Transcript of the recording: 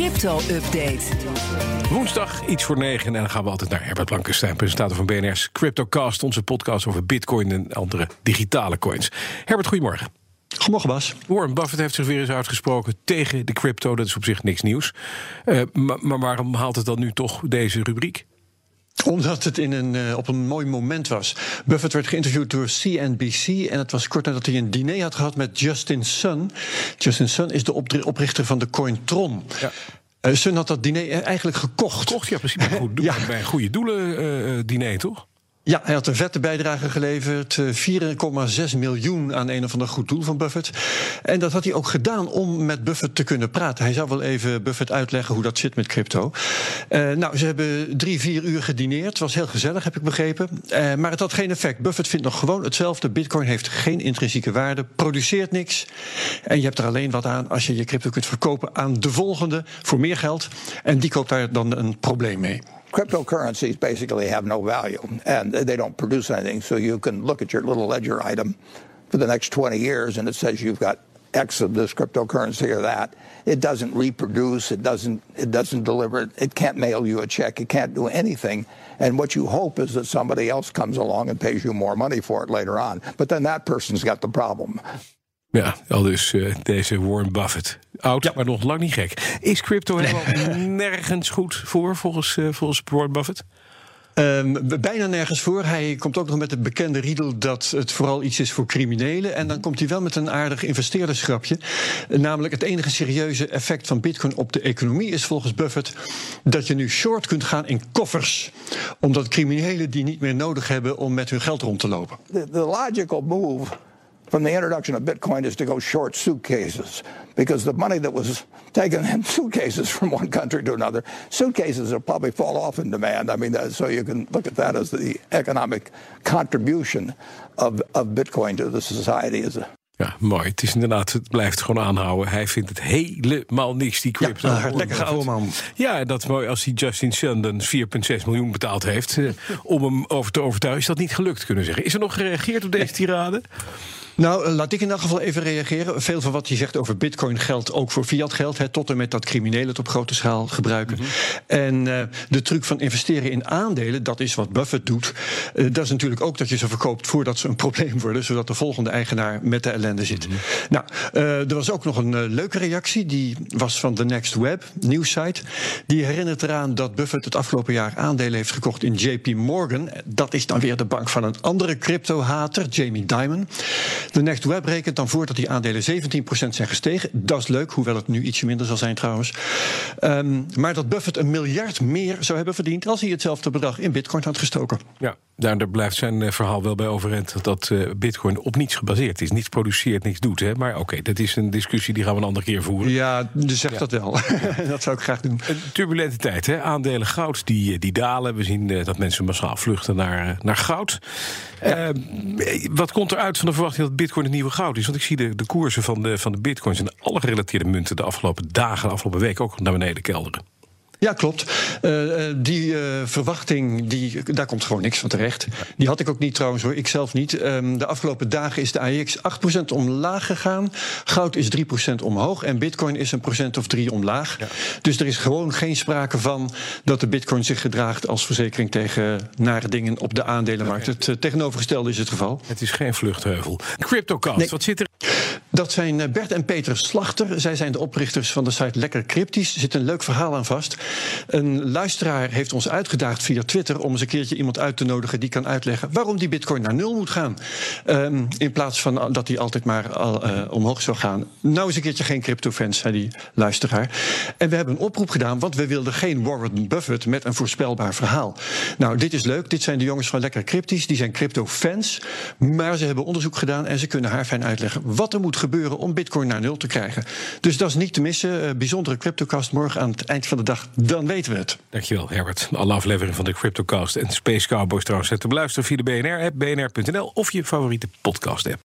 crypto-update. Woensdag, iets voor negen. En dan gaan we altijd naar Herbert Blankenstein, presentator van BNR's CryptoCast. Onze podcast over bitcoin en andere digitale coins. Herbert, goedemorgen. Goedemorgen, Bas. Warren Buffett heeft zich weer eens uitgesproken tegen de crypto. Dat is op zich niks nieuws. Uh, maar, maar waarom haalt het dan nu toch deze rubriek? Omdat het in een, uh, op een mooi moment was. Buffett werd geïnterviewd door CNBC. En het was kort nadat hij een diner had gehad met Justin Sun. Justin Sun is de oprichter van de Cointron. Ja. Uh, Sun had dat diner eigenlijk gekocht. Gekocht, ja, precies. Bij, goed, ja. bij een goede doelen uh, diner, toch? Ja, hij had een vette bijdrage geleverd. 4,6 miljoen aan een of ander goed doel van Buffett. En dat had hij ook gedaan om met Buffett te kunnen praten. Hij zou wel even Buffett uitleggen hoe dat zit met crypto. Uh, nou, ze hebben drie, vier uur gedineerd. Het was heel gezellig, heb ik begrepen. Uh, maar het had geen effect. Buffett vindt nog gewoon hetzelfde. Bitcoin heeft geen intrinsieke waarde, produceert niks. En je hebt er alleen wat aan als je je crypto kunt verkopen aan de volgende voor meer geld. En die koopt daar dan een probleem mee. Cryptocurrencies basically have no value and they don't produce anything. So you can look at your little ledger item for the next 20 years and it says you've got X of this cryptocurrency or that. It doesn't reproduce, it doesn't it doesn't deliver it, can't mail you a check, it can't do anything. And what you hope is that somebody else comes along and pays you more money for it later on. But then that person's got the problem. Ja, al dus uh, deze Warren Buffett. Oud, ja. maar nog lang niet gek. Is crypto helemaal nergens goed voor, volgens, uh, volgens Warren Buffett? Um, bijna nergens voor. Hij komt ook nog met het bekende riedel dat het vooral iets is voor criminelen. En dan komt hij wel met een aardig investeerdersgrapje. Namelijk het enige serieuze effect van bitcoin op de economie is volgens Buffett dat je nu short kunt gaan in koffers. Omdat criminelen die niet meer nodig hebben om met hun geld rond te lopen. The, the logical move from the introduction of Bitcoin is to go short suitcases because the money that was taken in suitcases from one country to another, suitcases will probably fall off in demand. I mean, so you can look at that as the economic contribution of, of Bitcoin to the society. As a, ja, mooi. Het is inderdaad, het blijft gewoon aanhouden. Hij vindt het helemaal niks, die crypto. Ja, lekker oude man. Ja, dat is mooi. Als hij Justin Sun 4,6 miljoen betaald heeft... Eh, om hem over te overtuigen, is dat niet gelukt, kunnen zeggen. Is er nog gereageerd op deze tirade? Nou, laat ik in elk geval even reageren. Veel van wat hij zegt over bitcoin geldt ook voor fiat geld. Hè, tot en met dat criminelen het op grote schaal gebruiken. Mm -hmm. En uh, de truc van investeren in aandelen, dat is wat Buffett doet. Uh, dat is natuurlijk ook dat je ze verkoopt voordat ze een probleem worden. Zodat de volgende eigenaar met de ellende zit. Mm -hmm. Nou, uh, er was ook nog een leuke reactie. Die was van The Next Web, nieuwssite. Die herinnert eraan dat Buffett het afgelopen jaar aandelen heeft gekocht in JP Morgan. Dat is dan weer de bank van een andere crypto-hater, Jamie Dimon. De Next Web rekent dan voor dat die aandelen 17% zijn gestegen. Dat is leuk, hoewel het nu ietsje minder zal zijn trouwens. Um, maar dat Buffett een miljard meer zou hebben verdiend als hij hetzelfde bedrag in bitcoin had gestoken. Ja, daar blijft zijn eh, verhaal wel bij overeind dat uh, bitcoin op niets gebaseerd is. Niets produceert, niets doet. Hè? Maar oké, okay, dat is een discussie die gaan we een andere keer voeren. Ja, dus zeg ja. dat wel. dat zou ik graag doen. Een turbulente tijd, hè? Aandelen goud die, die dalen. We zien uh, dat mensen massaal vluchten naar, naar goud. Ja. wat komt eruit van de verwachting dat bitcoin het nieuwe goud is? Want ik zie de, de koersen van de, van de bitcoins en alle gerelateerde munten de afgelopen dagen, de afgelopen week ook naar beneden kelderen. Ja, klopt. Uh, die uh, verwachting, die, daar komt gewoon niks van terecht. Die had ik ook niet trouwens hoor, ik zelf niet. Um, de afgelopen dagen is de AEX 8% omlaag gegaan. Goud is 3% omhoog en bitcoin is een procent of 3 omlaag. Ja. Dus er is gewoon geen sprake van dat de bitcoin zich gedraagt als verzekering tegen nare dingen op de aandelenmarkt. Het uh, tegenovergestelde is het geval. Het is geen vluchtheuvel. CryptoCast, nee. wat zit er? Dat zijn Bert en Peter Slachter. Zij zijn de oprichters van de site Lekker Cryptisch. Er zit een leuk verhaal aan vast. Een luisteraar heeft ons uitgedaagd via Twitter om eens een keertje iemand uit te nodigen die kan uitleggen waarom die bitcoin naar nul moet gaan. Um, in plaats van dat hij altijd maar al, uh, omhoog zou gaan. Nou eens een keertje geen crypto-fans, zei die luisteraar. En we hebben een oproep gedaan, want we wilden geen Warren Buffett met een voorspelbaar verhaal. Nou, dit is leuk. Dit zijn de jongens van Lekker Cryptisch. Die zijn crypto-fans. Maar ze hebben onderzoek gedaan en ze kunnen haar fijn uitleggen wat er moet gebeuren om bitcoin naar nul te krijgen. Dus dat is niet te missen. Uh, bijzondere CryptoCast morgen aan het eind van de dag. Dan weten we het. Dankjewel, Herbert. Alle afleveringen van de CryptoCast en Space Cowboys trouwens te beluisteren via de BNR-app, bnr.nl of je favoriete podcast-app.